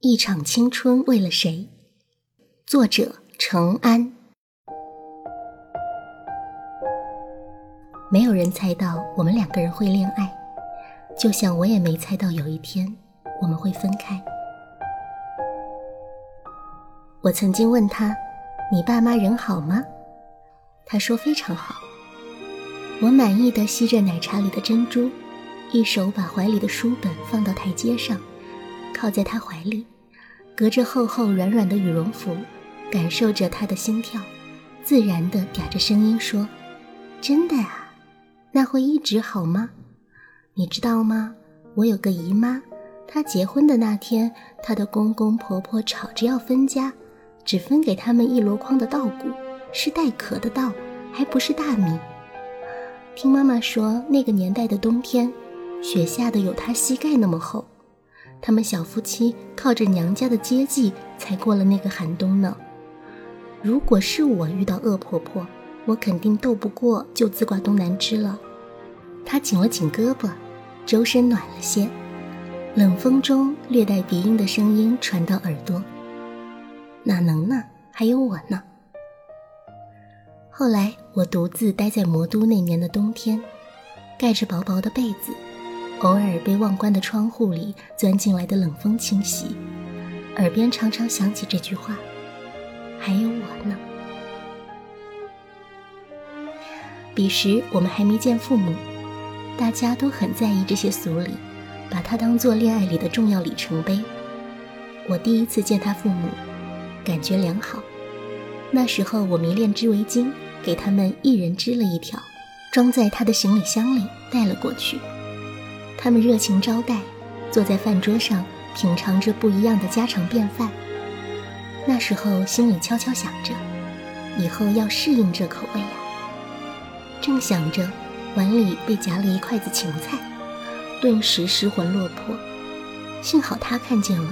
一场青春为了谁？作者：程安。没有人猜到我们两个人会恋爱，就像我也没猜到有一天我们会分开。我曾经问他：“你爸妈人好吗？”他说：“非常好。”我满意的吸着奶茶里的珍珠，一手把怀里的书本放到台阶上，靠在他怀里，隔着厚厚软软的羽绒服，感受着他的心跳，自然的嗲着声音说：“真的啊。”那会一直好吗？你知道吗？我有个姨妈，她结婚的那天，她的公公婆婆吵着要分家，只分给他们一箩筐的稻谷，是带壳的稻，还不是大米。听妈妈说，那个年代的冬天，雪下的有她膝盖那么厚，他们小夫妻靠着娘家的接济才过了那个寒冬呢。如果是我遇到恶婆婆，我肯定斗不过，就自挂东南枝了。他紧了紧胳膊，周身暖了些。冷风中略带鼻音的声音传到耳朵：“哪能呢？还有我呢。”后来我独自待在魔都那年的冬天，盖着薄薄的被子，偶尔被忘关的窗户里钻进来的冷风侵袭，耳边常常响起这句话：“还有我呢。”彼时我们还没见父母。大家都很在意这些俗礼，把它当做恋爱里的重要里程碑。我第一次见他父母，感觉良好。那时候我迷恋织围巾，给他们一人织了一条，装在他的行李箱里带了过去。他们热情招待，坐在饭桌上品尝着不一样的家常便饭。那时候心里悄悄想着，以后要适应这口味呀。正想着。碗里被夹了一筷子芹菜，顿时失魂落魄。幸好他看见了，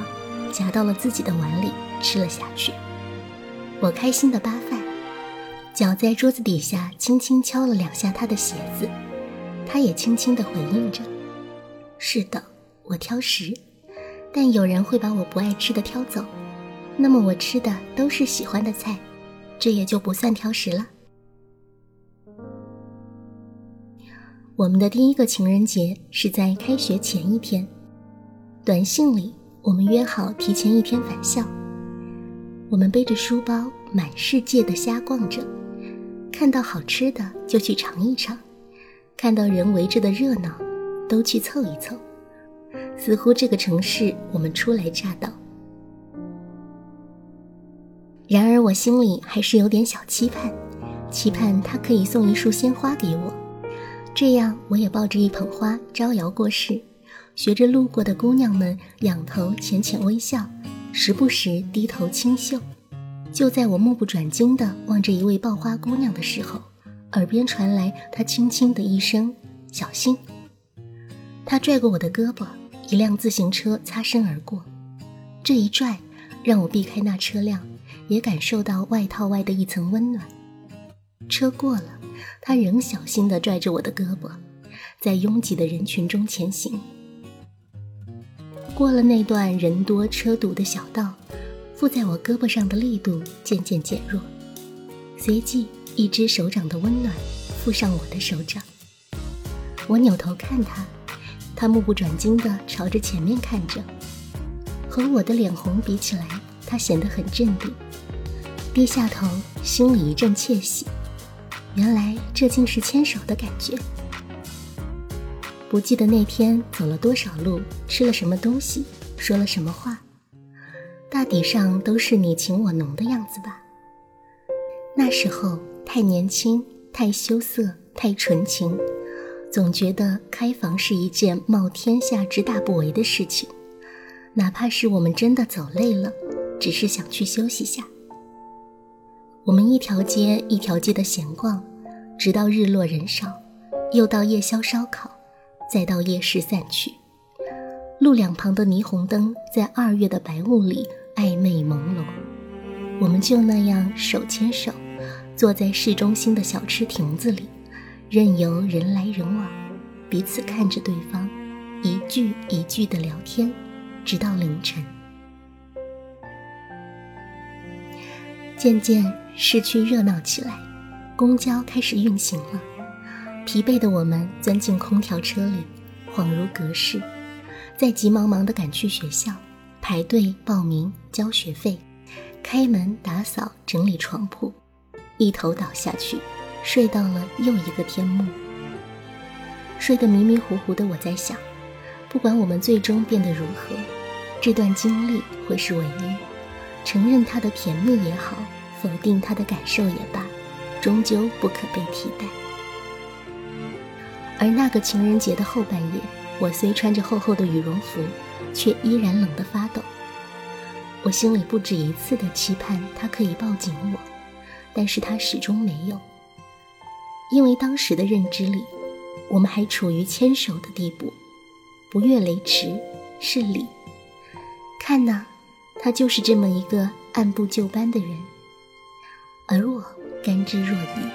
夹到了自己的碗里吃了下去。我开心的扒饭，脚在桌子底下轻轻敲了两下他的鞋子，他也轻轻的回应着：“是的，我挑食，但有人会把我不爱吃的挑走，那么我吃的都是喜欢的菜，这也就不算挑食了。”我们的第一个情人节是在开学前一天，短信里我们约好提前一天返校。我们背着书包满世界的瞎逛着，看到好吃的就去尝一尝，看到人围着的热闹都去凑一凑，似乎这个城市我们初来乍到。然而我心里还是有点小期盼，期盼他可以送一束鲜花给我。这样，我也抱着一捧花招摇过市，学着路过的姑娘们仰头浅浅微笑，时不时低头清秀。就在我目不转睛地望着一位抱花姑娘的时候，耳边传来她轻轻的一声“小心”。他拽过我的胳膊，一辆自行车擦身而过，这一拽让我避开那车辆，也感受到外套外的一层温暖。车过了。他仍小心地拽着我的胳膊，在拥挤的人群中前行。过了那段人多车堵的小道，附在我胳膊上的力度渐渐减弱，随即一只手掌的温暖附上我的手掌。我扭头看他，他目不转睛地朝着前面看着，和我的脸红比起来，他显得很镇定。低下头，心里一阵窃喜。原来这竟是牵手的感觉。不记得那天走了多少路，吃了什么东西，说了什么话，大抵上都是你情我浓的样子吧。那时候太年轻，太羞涩，太纯情，总觉得开房是一件冒天下之大不韪的事情，哪怕是我们真的走累了，只是想去休息下。我们一条街一条街的闲逛，直到日落人少，又到夜宵烧烤，再到夜市散去。路两旁的霓虹灯在二月的白雾里暧昧朦胧，我们就那样手牵手，坐在市中心的小吃亭子里，任由人来人往彼此看着对方一句一句的聊天直到凌晨。渐渐市区热闹起来公交开始运行了。疲惫的我们钻进空调车里恍如隔世。在急忙忙的赶去学校排队报名交学费开门打扫整理床铺一头倒下去。睡到了又一个天幕。睡得迷迷糊糊的我在想，不管我们最终变得如何，这段经历会是唯一。承认他的甜蜜也好，否定他的感受也罢，终究不可被替代。而那个情人节的后半夜，我虽穿着厚厚的羽绒服，却依然冷得发抖。我心里不止一次的期盼他可以抱紧我，但是他始终没有。因为当时的认知里，我们还处于牵手的地步，不越雷池是礼。看呐，他就是这么一个按部就班的人，而我甘之若饴。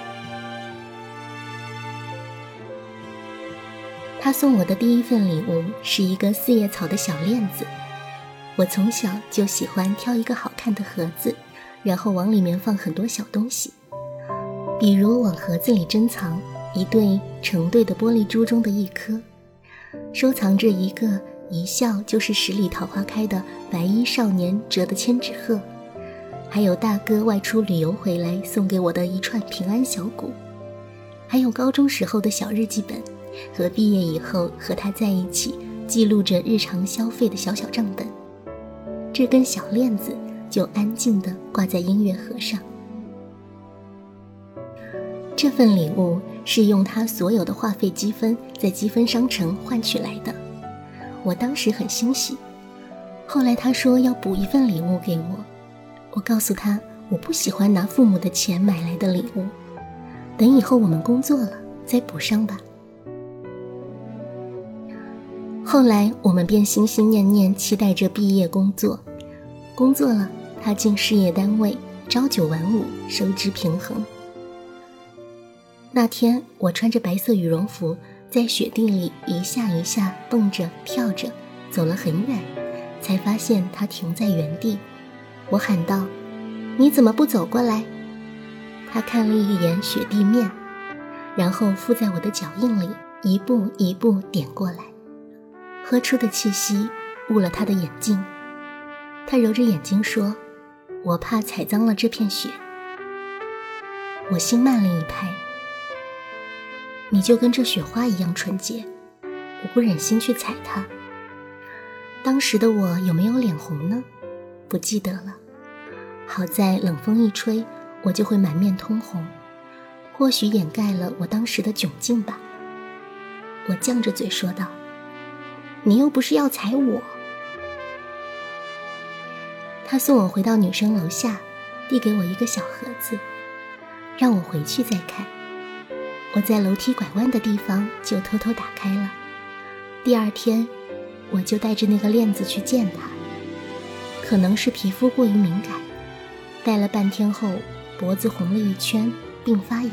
他送我的第一份礼物是一个四叶草的小链子。我从小就喜欢挑一个好看的盒子，然后往里面放很多小东西，比如往盒子里珍藏一对成对的玻璃珠中的一颗，收藏着一个一笑就是十里桃花开的白衣少年折的千纸鹤，还有大哥外出旅游回来送给我的一串平安小鼓，还有高中时候的小日记本。和毕业以后和他在一起记录着日常消费的小小账本，这根小链子就安静地挂在音乐盒上。这份礼物是用他所有的话费积分在积分商城换取来的，我当时很欣喜。后来他说要补一份礼物给我，我告诉他我不喜欢拿父母的钱买来的礼物，等以后我们工作了再补上吧。后来我们便心心念念期待着毕业工作，工作了，他进事业单位，朝九晚五，收支平衡。那天我穿着白色羽绒服，在雪地里一下一下蹦着跳着，走了很远，才发现他停在原地。我喊道：“你怎么不走过来？”他看了一眼雪地面，然后附在我的脚印里，一步一步点过来。喝出的气息误了他的眼睛，他揉着眼睛说：“我怕踩脏了这片雪。”我心慢了一拍。你就跟这雪花一样纯洁，我不忍心去踩它。当时的我有没有脸红呢？不记得了。好在冷风一吹，我就会满面通红，或许掩盖了我当时的窘境吧。我犟着嘴说道。你又不是要踩我。他送我回到女生楼下，递给我一个小盒子，让我回去再看。我在楼梯拐弯的地方就偷偷打开了。第二天，我就带着那个链子去见他。可能是皮肤过于敏感，戴了半天后脖子红了一圈，并发痒。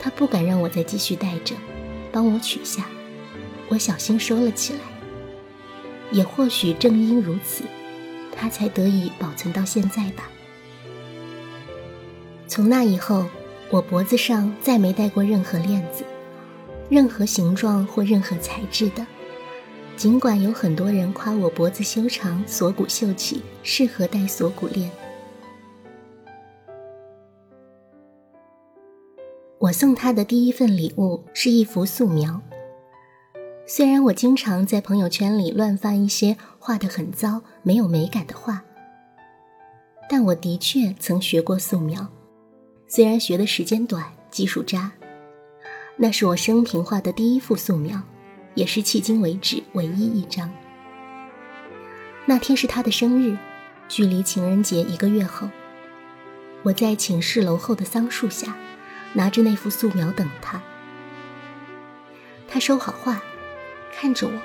他不敢让我再继续戴着，帮我取下。我小心收了起来，也或许正因如此，它才得以保存到现在吧。从那以后，我脖子上再没戴过任何链子，任何形状或任何材质的。尽管有很多人夸我脖子修长、锁骨秀气，适合戴锁骨链。我送他的第一份礼物是一幅素描。虽然我经常在朋友圈里乱发一些画得很糟、没有美感的画，但我的确曾学过素描，虽然学的时间短、技术渣。那是我生平画的第一幅素描，也是迄今为止唯一一张。那天是他的生日，距离情人节一个月后，我在寝室楼后的桑树下，拿着那幅素描等他。他收好画。看着我，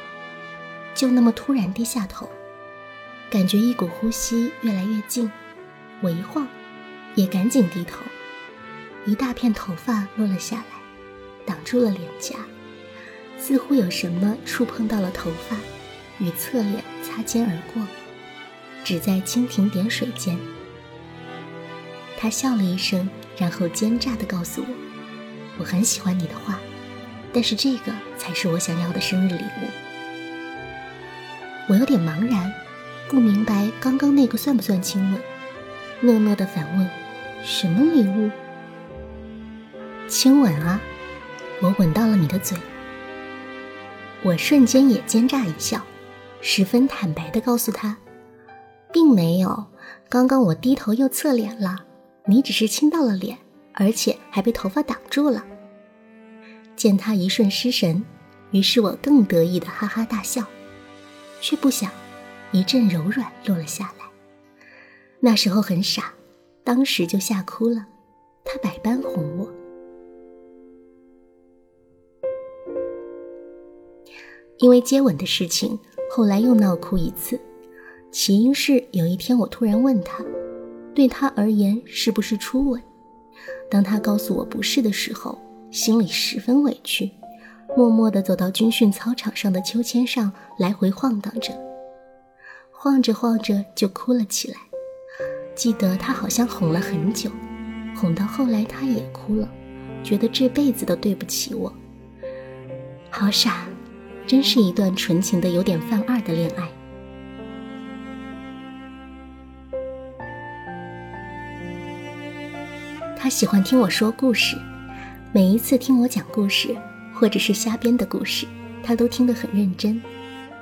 就那么突然低下头，感觉一股呼吸越来越近。我一晃，也赶紧低头。一大片头发落了下来，挡住了脸颊，似乎有什么触碰到了头发，与侧脸擦肩而过，只在蜻蜓点水间。他笑了一声，然后奸诈地告诉我：“我很喜欢你的画，但是这个才是我想要的生日礼物。”我有点茫然，不明白刚刚那个算不算亲吻，讷讷地反问：“什么礼物？”亲吻啊！我吻到了你的嘴。我瞬间也奸诈一笑，十分坦白的告诉他：“并没有，刚刚我低头又侧脸了，你只是亲到了脸，而且还被头发挡住了。”见他一瞬失神，于是我更得意的哈哈大笑。却不想，一阵柔软落了下来。那时候很傻，当时就吓哭了。他百般哄我。因为接吻的事情，后来又闹哭一次。起因是有一天我突然问他，对他而言是不是初吻？当他告诉我不是的时候，心里十分委屈。默默地走到军训操场上的秋千上，来回晃荡着，晃着晃着就哭了起来。记得他好像哄了很久，哄到后来他也哭了，觉得这辈子都对不起我。好傻，真是一段纯情的有点犯二的恋爱。他喜欢听我说故事，每一次听我讲故事。或者是瞎编的故事，他都听得很认真，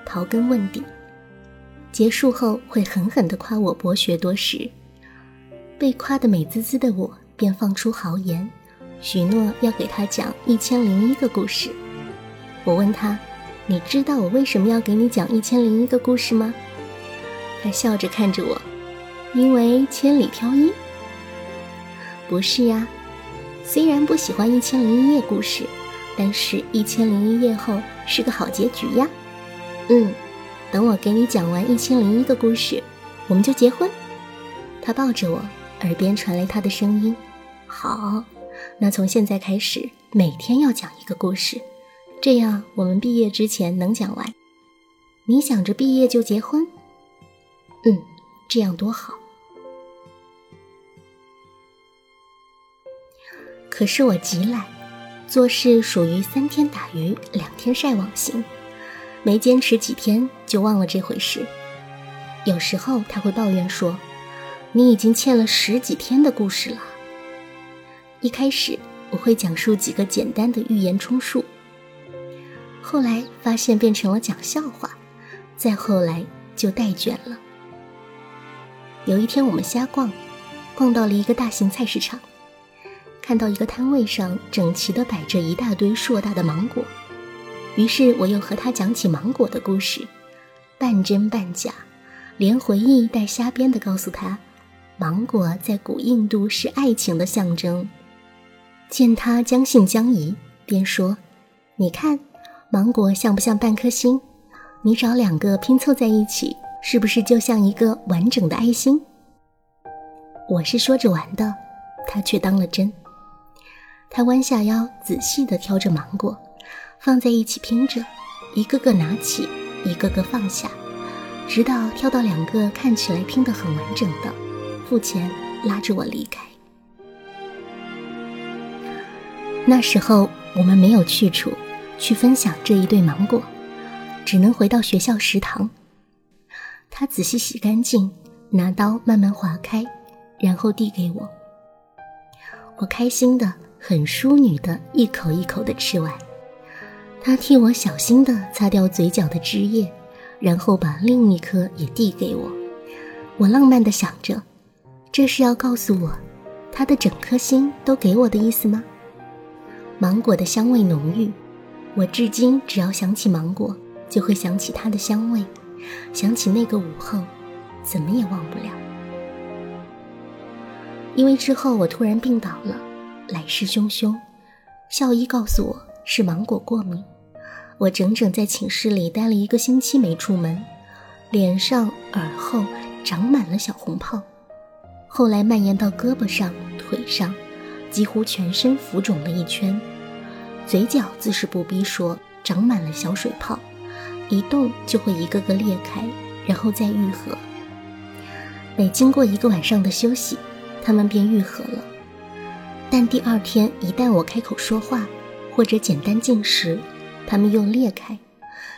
刨根问底。结束后会狠狠地夸我博学多识，被夸得美滋滋的我便放出豪言，许诺要给他讲一千零一个故事。我问他：“你知道我为什么要给你讲一千零一个故事吗？”他笑着看着我：“因为千里挑一。”不是呀，虽然不喜欢一千零一夜故事。但是，一千零一夜后是个好结局呀。嗯，等我给你讲完一千零一个故事，我们就结婚。他抱着我，耳边传来他的声音：“好，那从现在开始，每天要讲一个故事，这样我们毕业之前能讲完。你想着毕业就结婚？嗯，这样多好。可是我极懒。”做事属于三天打鱼两天晒网型，没坚持几天就忘了这回事。有时候他会抱怨说：“你已经欠了十几天的故事了。”一开始我会讲述几个简单的寓言充数，后来发现变成了讲笑话，再后来就带卷了。有一天我们瞎逛，逛到了一个大型菜市场。看到一个摊位上整齐地摆着一大堆硕大的芒果，于是我又和他讲起芒果的故事，半真半假，连回忆带瞎编的告诉他，芒果在古印度是爱情的象征。见他将信将疑，便说：“你看，芒果像不像半颗心？你找两个拼凑在一起，是不是就像一个完整的爱心？”我是说着玩的，他却当了真。他弯下腰，仔细地挑着芒果，放在一起拼着，一个个拿起，一个个放下，直到挑到两个看起来拼得很完整的，付钱，拉着我离开。那时候我们没有去处去分享这一对芒果，只能回到学校食堂。他仔细洗干净，拿刀慢慢划开，然后递给我。我开心的。很淑女的一口一口的吃完，他替我小心的擦掉嘴角的汁液，然后把另一颗也递给我。我浪漫的想着，这是要告诉我，他的整颗心都给我的意思吗？芒果的香味浓郁，我至今只要想起芒果，就会想起它的香味，想起那个午后，怎么也忘不了。因为之后我突然病倒了。来势汹汹，校医告诉我是芒果过敏。我整整在寝室里待了一个星期没出门，脸上、耳后长满了小红泡，后来蔓延到胳膊上、腿上，几乎全身浮肿了一圈。嘴角自是不必说，长满了小水泡，一动就会一个个裂开，然后再愈合。每经过一个晚上的休息，它们便愈合了。但第二天一旦我开口说话，或者简单进食，它们又裂开。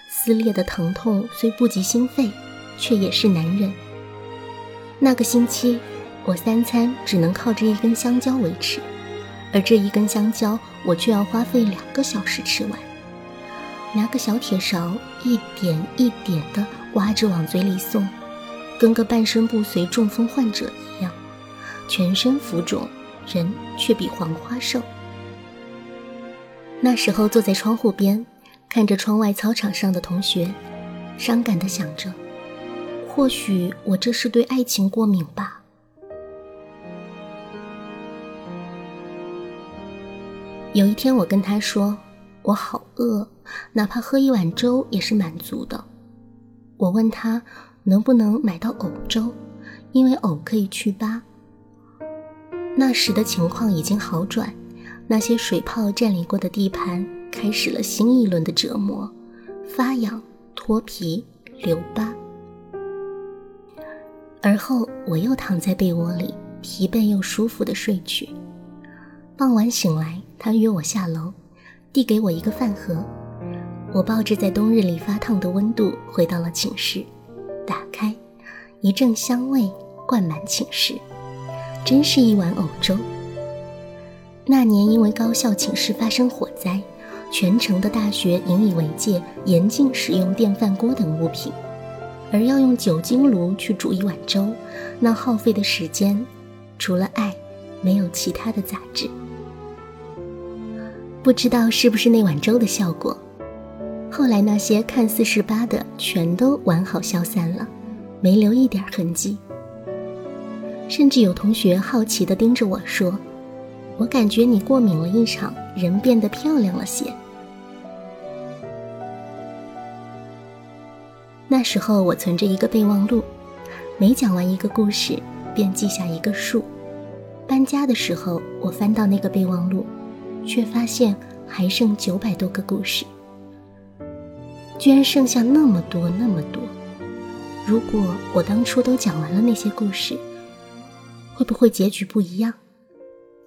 撕裂的疼痛虽不及心肺，却也是难忍。那个星期，我三餐只能靠着一根香蕉维持，而这一根香蕉，我却要花费两个小时吃完。拿个小铁勺，一点一点地挖着往嘴里送，跟个半身不遂中风患者一样，全身浮肿，人却比黄花瘦。那时候坐在窗户边。看着窗外操场上的同学，伤感地想着：或许我这是对爱情过敏吧。有一天，我跟他说：“我好饿，哪怕喝一碗粥也是满足的。”我问他能不能买到藕粥，因为藕可以去疤。那时的情况已经好转，那些水泡占领过的地盘。开始了新一轮的折磨，发痒、脱皮、留疤。而后我又躺在被窝里，疲惫又舒服的睡去。傍晚醒来，他约我下楼，递给我一个饭盒。我抱着在冬日里发烫的温度回到了寝室，打开，一阵香味灌满寝室，真是一碗藕粥。那年因为高校寝室发生火灾。全城的大学引以为戒，严禁使用电饭锅等物品，而要用酒精炉去煮一碗粥，那耗费的时间，除了爱，没有其他的杂质。不知道是不是那碗粥的效果，后来那些看似是疤的，全都完好消散了，没留一点痕迹。甚至有同学好奇地盯着我说。我感觉你过敏了一场，人变得漂亮了些。那时候我存着一个备忘录，每讲完一个故事，便记下一个数。搬家的时候，我翻到那个备忘录，却发现还剩九百多个故事，居然剩下那么多那么多。如果我当初都讲完了那些故事，会不会结局不一样？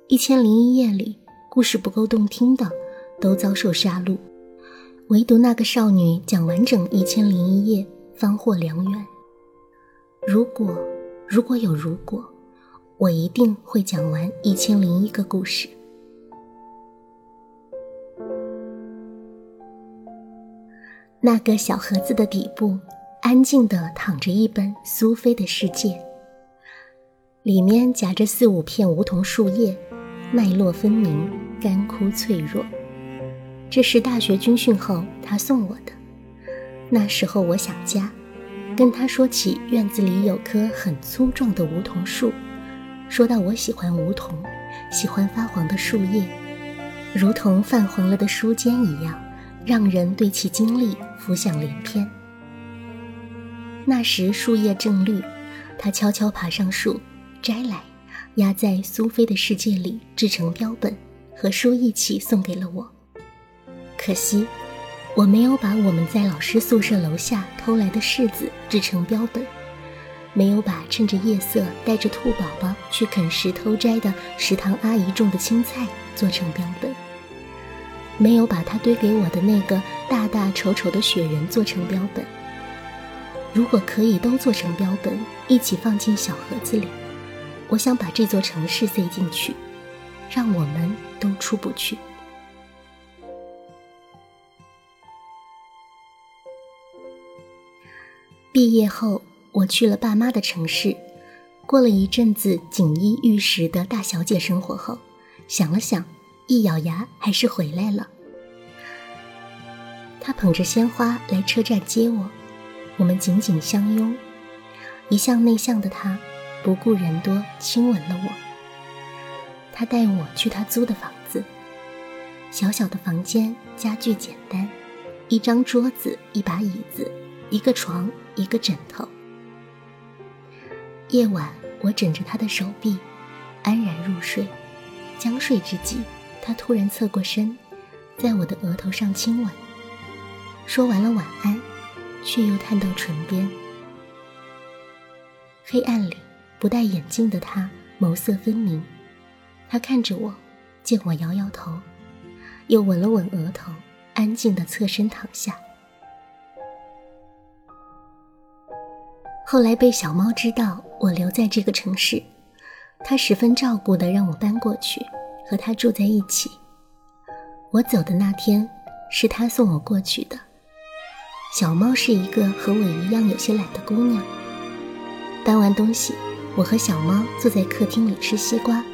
一千零一夜里，故事不够动听的都遭受杀戮，唯独那个少女讲完整一千零一夜，方获良缘。如果如果有如果，我一定会讲完一千零一个故事。那个小盒子的底部，安静地躺着一本苏菲的世界，里面夹着四五片梧桐树叶。脉络分明，干枯脆弱。这是大学军训后他送我的。那时候我想家，跟他说起院子里有棵很粗壮的梧桐树，说到我喜欢梧桐，喜欢发黄的树叶，如同泛黄了的书笺一样，让人对其经历浮想联翩。那时树叶正绿，他悄悄爬上树，摘来。压在苏菲的世界里，制成标本，和书一起送给了我。可惜，我没有把我们在老师宿舍楼下偷来的柿子制成标本，没有把趁着夜色带着兔宝宝去啃食偷摘的食堂阿姨种的青菜做成标本，没有把他堆给我的那个大大丑丑的雪人做成标本。如果可以都做成标本，一起放进小盒子里。我想把这座城市塞进去，让我们都出不去。毕业后，我去了爸妈的城市，过了一阵子锦衣玉食的大小姐生活后，想了想，一咬牙还是回来了。他捧着鲜花来车站接我，我们紧紧相拥。一向内向的他。不顾人多，亲吻了我。他带我去他租的房子，小小的房间，家具简单，一张桌子，一把椅子，一个床，一个枕头。夜晚，我枕着他的手臂，安然入睡。将睡之际，他突然侧过身，在我的额头上亲吻。说完了晚安，却又探到唇边。黑暗里。不戴眼镜的他，眸色分明。他看着我，见我摇摇头，又吻了吻额头，安静的侧身躺下。后来被小猫知道我留在这个城市，他十分照顾的让我搬过去，和他住在一起。我走的那天，是他送我过去的。小猫是一个和我一样有些懒的姑娘。搬完东西，我和小猫坐在客厅里吃西瓜，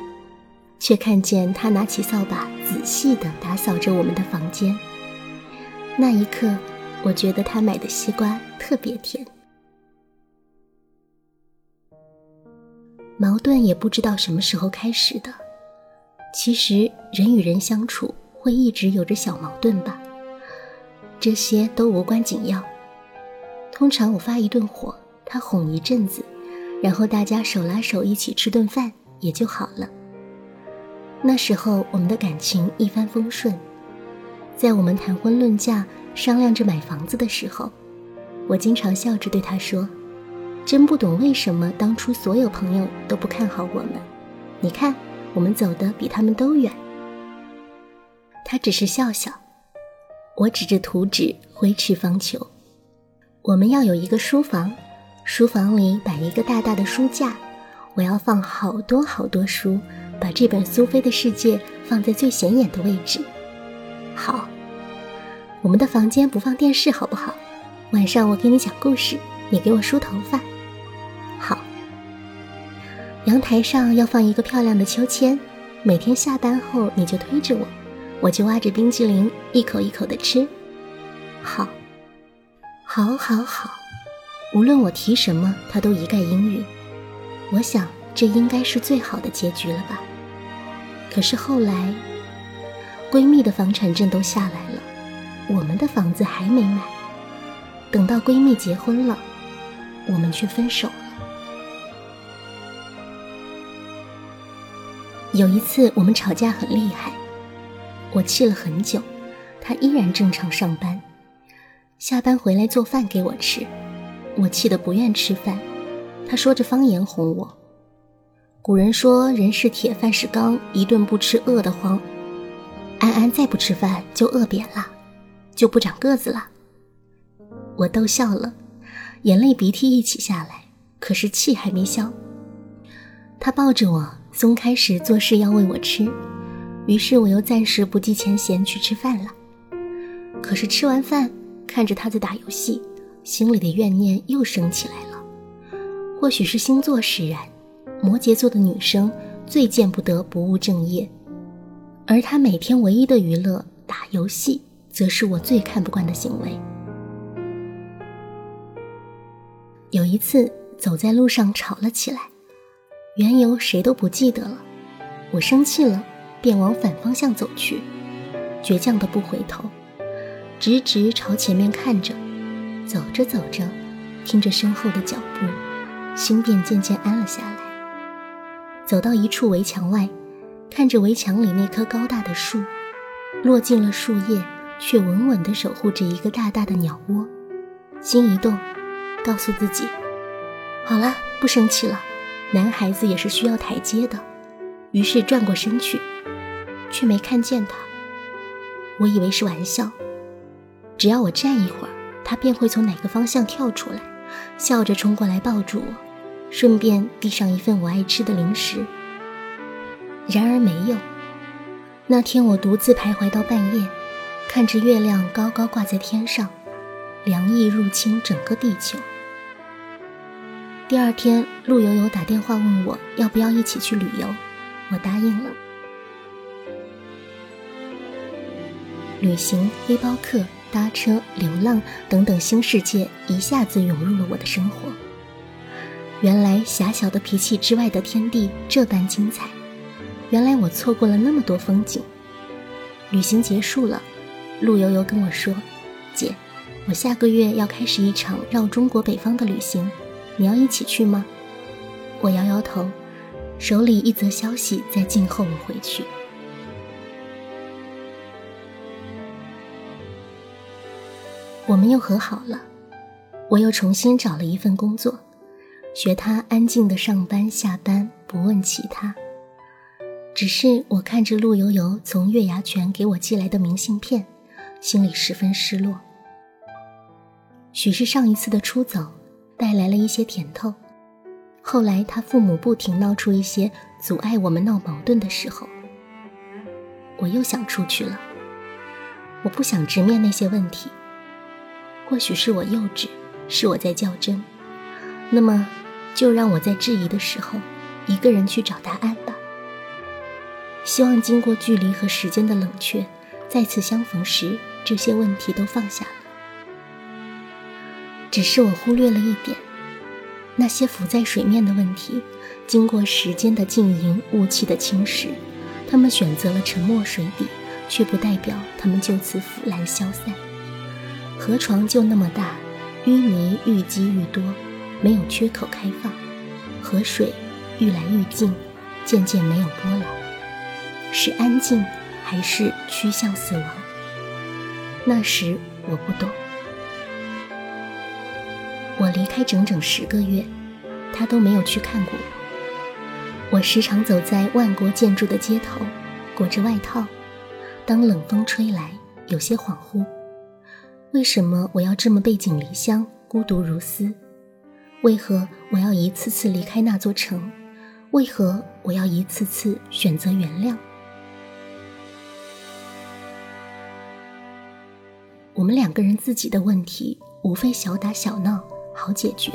却看见他拿起扫把仔细地打扫着我们的房间。那一刻，我觉得他买的西瓜特别甜。矛盾也不知道什么时候开始的。其实人与人相处。会一直有着小矛盾吧，这些都无关紧要。通常我发一顿火，他哄一阵子，然后大家手拉手一起吃顿饭也就好了。那时候我们的感情一帆风顺，在我们谈婚论嫁、商量着买房子的时候，我经常笑着对他说：“真不懂为什么当初所有朋友都不看好我们，你看我们走的比他们都远。”他只是笑笑，我指着图纸挥斥方遒。我们要有一个书房，书房里摆一个大大的书架，我要放好多好多书，把这本《苏菲的世界》放在最显眼的位置。好，我们的房间不放电视好不好？晚上我给你讲故事，你给我梳头发。阳台上要放一个漂亮的秋千，每天下班后你就推着我。我就挖着冰激凌，一口一口的吃。好，好，好，好。无论我提什么，他都一概应允。我想，这应该是最好的结局了吧。可是后来，闺蜜的房产证都下来了，我们的房子还没买。等到闺蜜结婚了，我们却分手了。有一次，我们吵架很厉害。我气了很久，他依然正常上班，下班回来做饭给我吃，我气得不愿吃饭。他说着方言哄我。古人说人是铁饭是钢，一顿不吃饿得慌。安安再不吃饭就饿扁了，就不长个子了。我逗笑了，眼泪鼻涕一起下来，可是气还没消。他抱着我，松开始做事要喂我吃。于是我又暂时不计前嫌去吃饭了。可是吃完饭，看着他在打游戏，心里的怨念又升起来了。或许是星座使然，摩羯座的女生最见不得不务正业，而他每天唯一的娱乐打游戏，则是我最看不惯的行为。有一次走在路上吵了起来，缘由谁都不记得了，我生气了。便往反方向走去，倔强的不回头，直直朝前面看着。走着走着，听着身后的脚步，心便渐渐安了下来。走到一处围墙外，看着围墙里那棵高大的树，落尽了树叶，却稳稳地守护着一个大大的鸟窝。心一动，告诉自己：好了，不生气了。男孩子也是需要台阶的。于是转过身去。却没看见他，我以为是玩笑。只要我站一会儿，他便会从哪个方向跳出来，笑着冲过来抱住我，顺便递上一份我爱吃的零食。然而没有。那天我独自徘徊到半夜，看着月亮高高挂在天上，凉意入侵整个地球。第二天，陆游游打电话问我要不要一起去旅游，我答应了。旅行、背包客、搭车、流浪等等新世界一下子涌入了我的生活。原来狭小的脾气之外的天地这般精彩，原来我错过了那么多风景。旅行结束了，陆游游跟我说：“姐，我下个月要开始一场绕中国北方的旅行，你要一起去吗？”我摇摇头，手里一则消息在静候我回去。我们又和好了，我又重新找了一份工作，学他安静的上班下班，不问其他。只是我看着陆游游从月牙泉给我寄来的明信片，心里十分失落。许是上一次的出走带来了一些甜头，后来他父母不停闹出一些阻碍我们闹矛盾的时候，我又想出去了。我不想直面那些问题，或许是我幼稚，是我在较真。那么，就让我在质疑的时候，一个人去找答案吧。希望经过距离和时间的冷却，再次相逢时，这些问题都放下了。只是我忽略了一点，那些浮在水面的问题，经过时间的浸淫、雾气的侵蚀，他们选择了沉没水底，却不代表他们就此腐烂消散。河床就那么大，淤泥愈积愈多。没有缺口开放，河水愈来愈静，渐渐没有波澜，是安静还是趋向死亡？那时我不懂。我离开整整十个月，他都没有去看过我。我时常走在万国建筑的街头，裹着外套，当冷风吹来，有些恍惚。为什么我要这么背井离乡，孤独如斯？为何我要一次次离开那座城？为何我要一次次选择原谅？我们两个人自己的问题，无非小打小闹，好解决。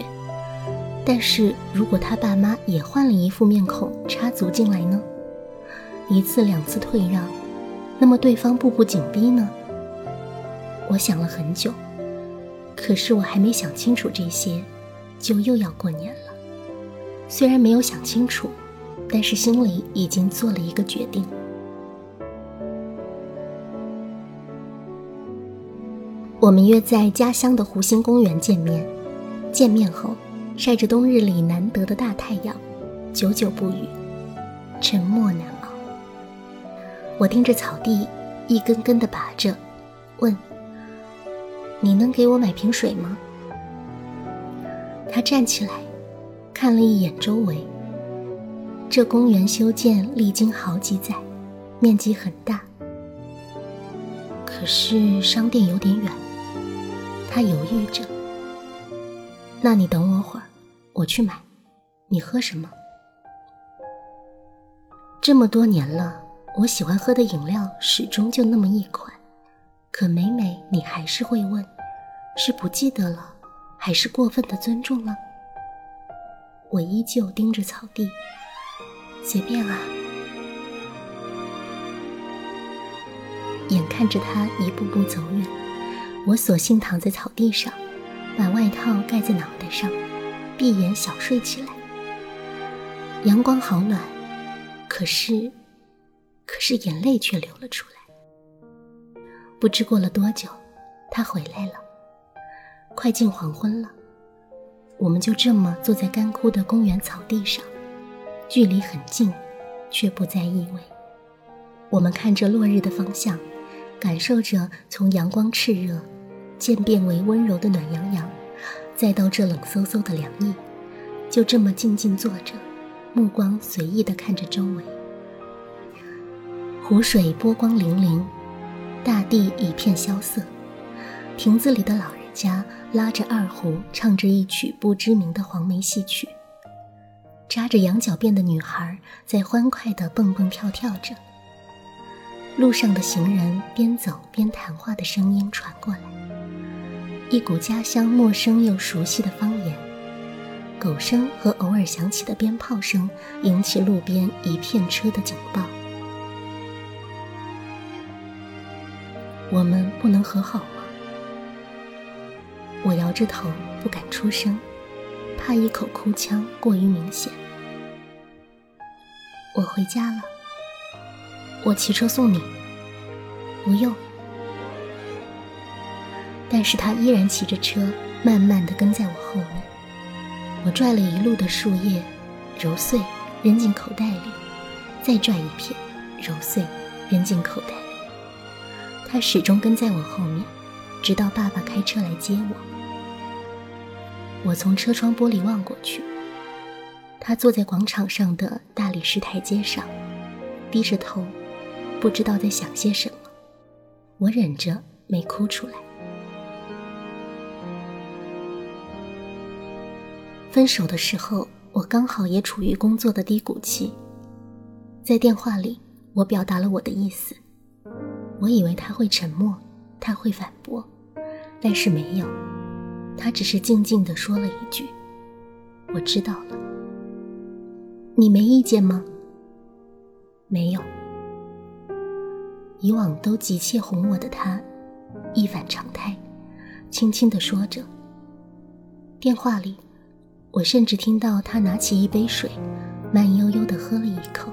但是如果他爸妈也换了一副面孔插足进来呢？一次两次退让，那么对方步步紧逼呢？我想了很久，可是我还没想清楚这些。就又要过年了，虽然没有想清楚，但是心里已经做了一个决定。我们约在家乡的湖心公园见面。见面后，晒着冬日里难得的大太阳，久久不语，沉默难熬。我盯着草地，一根根的拔着，问：“你能给我买瓶水吗？”他站起来，看了一眼周围。这公园修建历经好几载，面积很大。可是商店有点远，他犹豫着。那你等我会儿，我去买。你喝什么？这么多年了，我喜欢喝的饮料始终就那么一款。可每每你还是会问，是不记得了？还是过分的尊重了。我依旧盯着草地，随便啊。眼看着他一步步走远，我索性躺在草地上，把外套盖在脑袋上，闭眼小睡起来。阳光好暖，可是，可是眼泪却流了出来。不知过了多久，他回来了。快进黄昏了，我们就这么坐在干枯的公园草地上，距离很近，却不再依偎。我们看着落日的方向，感受着从阳光炽热渐变为温柔的暖洋洋，再到这冷飕飕的凉意，就这么静静坐着，目光随意地看着周围。湖水波光粼粼，大地一片萧瑟，亭子里的老人。家拉着二胡，唱着一曲不知名的黄梅戏曲。扎着羊角辫的女孩在欢快地蹦蹦跳跳着。路上的行人边走边谈话的声音传过来，一股家乡陌生又熟悉的方言。狗声和偶尔响起的鞭炮声引起路边一片车的警报。我们不能和好吗？我摇着头，不敢出声，怕一口哭腔过于明显。我回家了，我骑车送你。不用。但是他依然骑着车，慢慢的跟在我后面。我拽了一路的树叶，揉碎扔进口袋里，再拽一片，揉碎扔进口袋里。他始终跟在我后面，直到爸爸开车来接我。我从车窗玻璃望过去，他坐在广场上的大理石台阶上，低着头，不知道在想些什么。我忍着没哭出来。分手的时候，我刚好也处于工作的低谷期。在电话里，我表达了我的意思。我以为他会沉默，他会反驳，但是没有。他只是静静地说了一句：“我知道了。”你没意见吗？没有。以往都急切哄我的他，一反常态，轻轻地说着。电话里，我甚至听到他拿起一杯水，慢悠悠地喝了一口，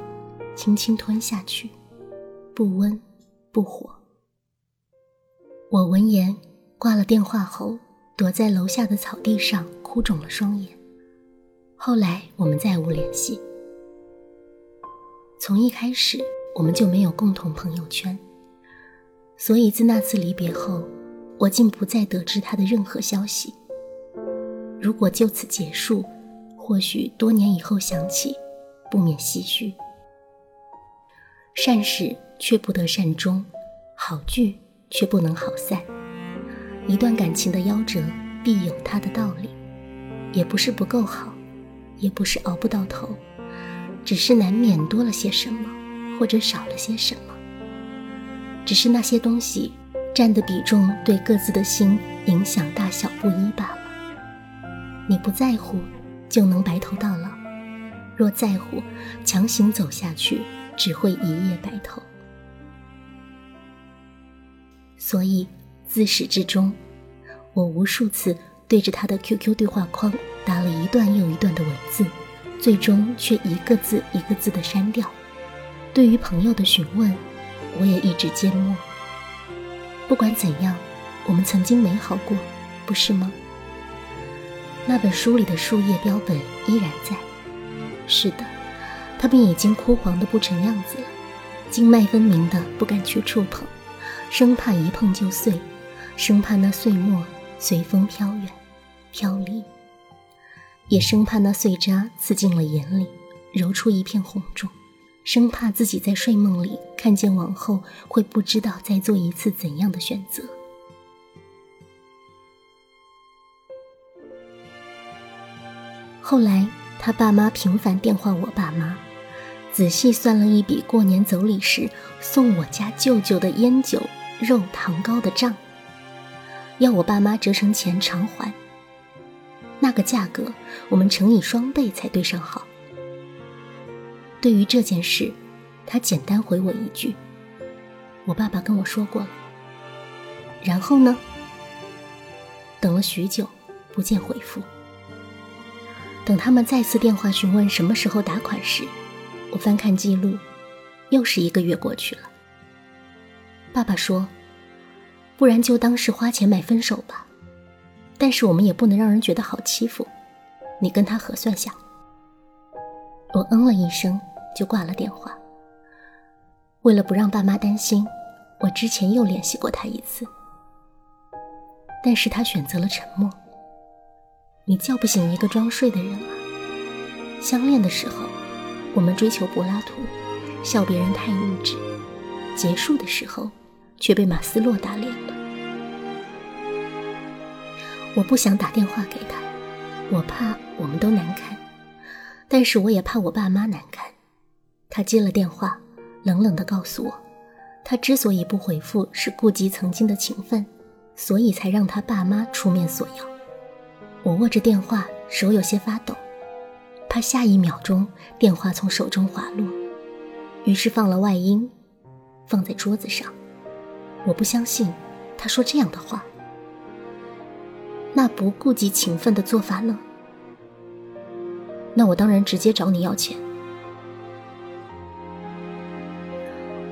轻轻吞下去，不温不火。我闻言挂了电话后，躲在楼下的草地上哭肿了双眼。后来我们再无联系。从一开始，我们就没有共同朋友圈，所以自那次离别后，我竟不再得知他的任何消息。如果就此结束，或许多年以后想起，不免唏嘘。善始却不得善终，好聚却不能好散。一段感情的夭折，必有它的道理，也不是不够好，也不是熬不到头。只是难免多了些什么，或者少了些什么。只是那些东西占的比重对各自的心影响大小不一罢了。你不在乎，就能白头到老；若在乎，强行走下去，只会一夜白头。所以自始至终，我无数次对着他的 QQ 对话框打了一段又一段的文字。最终却一个字一个字的删掉。对于朋友的询问，我也一直缄默。不管怎样，我们曾经美好过，不是吗？那本书里的树叶标本依然在。是的，它们已经枯黄的不成样子了，经脉分明的不敢去触碰，生怕一碰就碎，生怕那碎末随风飘远、飘离。也生怕那碎渣刺进了眼里，揉出一片红肿，生怕自己在睡梦里看见往后会不知道再做一次怎样的选择。后来他爸妈频繁电话我爸妈，仔细算了一笔过年走礼时送我家舅舅的烟酒肉糖糕的账，要我爸妈折成钱偿还。那个价格，我们乘以双倍才对上号。对于这件事，他简单回我一句：“我爸爸跟我说过了。”然后呢？等了许久，不见回复。等他们再次电话询问什么时候打款时，我翻看记录，又是一个月过去了。爸爸说：“不然就当是花钱买分手吧。”但是我们也不能让人觉得好欺负，你跟他核算下。我嗯了一声，就挂了电话。为了不让爸妈担心，我之前又联系过他一次，但是他选择了沉默。你叫不醒一个装睡的人啊！相恋的时候，我们追求柏拉图，笑别人太物质；结束的时候，却被马斯洛打脸了。我不想打电话给他，我怕我们都难堪，但是我也怕我爸妈难堪。他接了电话，冷冷地告诉我，他之所以不回复，是顾及曾经的情分，所以才让他爸妈出面索要。我握着电话，手有些发抖，怕下一秒钟电话从手中滑落，于是放了外音，放在桌子上。我不相信他说这样的话。那不顾及情分的做法呢？那我当然直接找你要钱。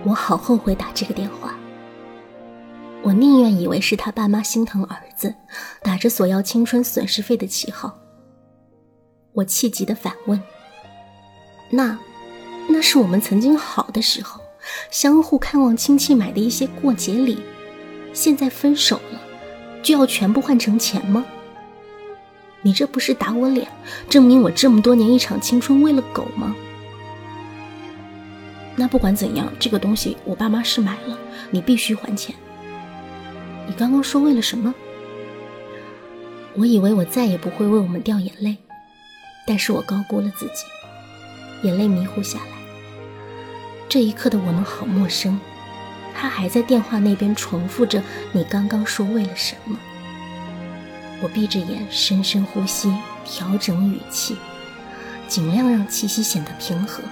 我好后悔打这个电话。宁愿以为是他爸妈心疼儿子，打着索要青春损失费的旗号。我气急的反问：“那，那是我们曾经好的时候，相互看望亲戚买的一些过节礼，现在分手了。”就要全部换成钱吗？你这不是打我脸，证明我这么多年一场青春喂了狗吗？那不管怎样，这个东西我爸妈是买了，你必须还钱。你刚刚说为了什么？我以为我再也不会为我们掉眼泪，但是我高估了自己，眼泪迷糊下来。这一刻的我们好陌生，他还在电话那边重复着你刚刚说为了什么。我闭着眼，深深呼吸，调整语气，尽量让气息显得平和。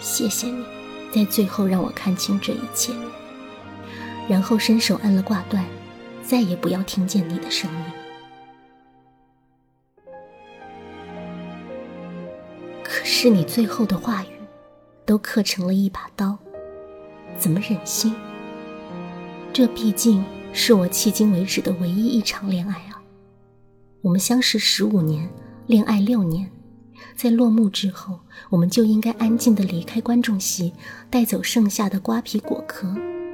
谢谢你，在最后让我看清这一切。然后伸手按了挂断，再也不要听见你的声音。可是你最后的话语，都刻成了一把刀，怎么忍心？这毕竟……是我迄今为止的唯一一场恋爱啊！我们相识十五年，恋爱六年，在落幕之后，我们就应该安静的离开观众席，带走剩下的瓜皮果壳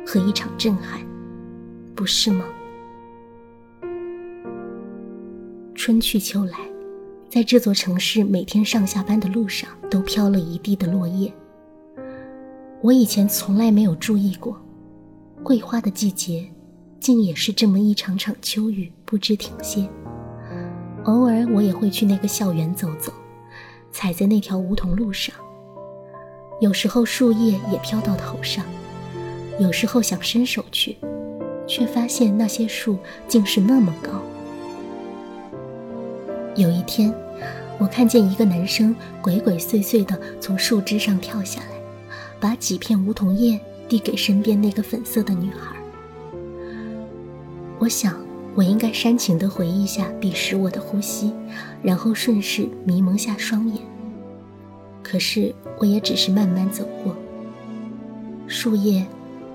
和一场震撼，不是吗？春去秋来，在这座城市每天上下班的路上，都飘了一地的落叶。我以前从来没有注意过，桂花的季节。竟也是这么一场场秋雨不知停歇。偶尔我也会去那个校园走走，踩在那条梧桐路上。有时候树叶也飘到头上，有时候想伸手去，却发现那些树竟是那么高。有一天，我看见一个男生鬼鬼祟祟地从树枝上跳下来，把几片梧桐叶递给身边那个粉色的女孩。我想，我应该煽情地回忆下彼时我的呼吸，然后顺势迷蒙下双眼。可是，我也只是慢慢走过。树叶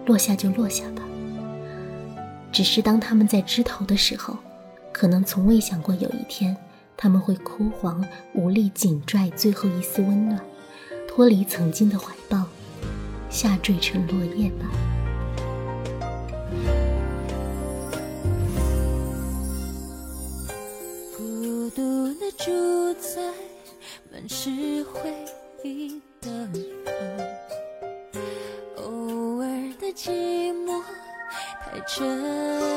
落下就落下吧。只是当它们在枝头的时候，可能从未想过有一天，它们会枯黄无力，紧拽最后一丝温暖，脱离曾经的怀抱，下坠成落叶吧。孤独的住在满是回忆这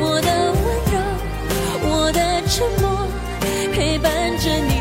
我的温柔我的沉默陪伴着你。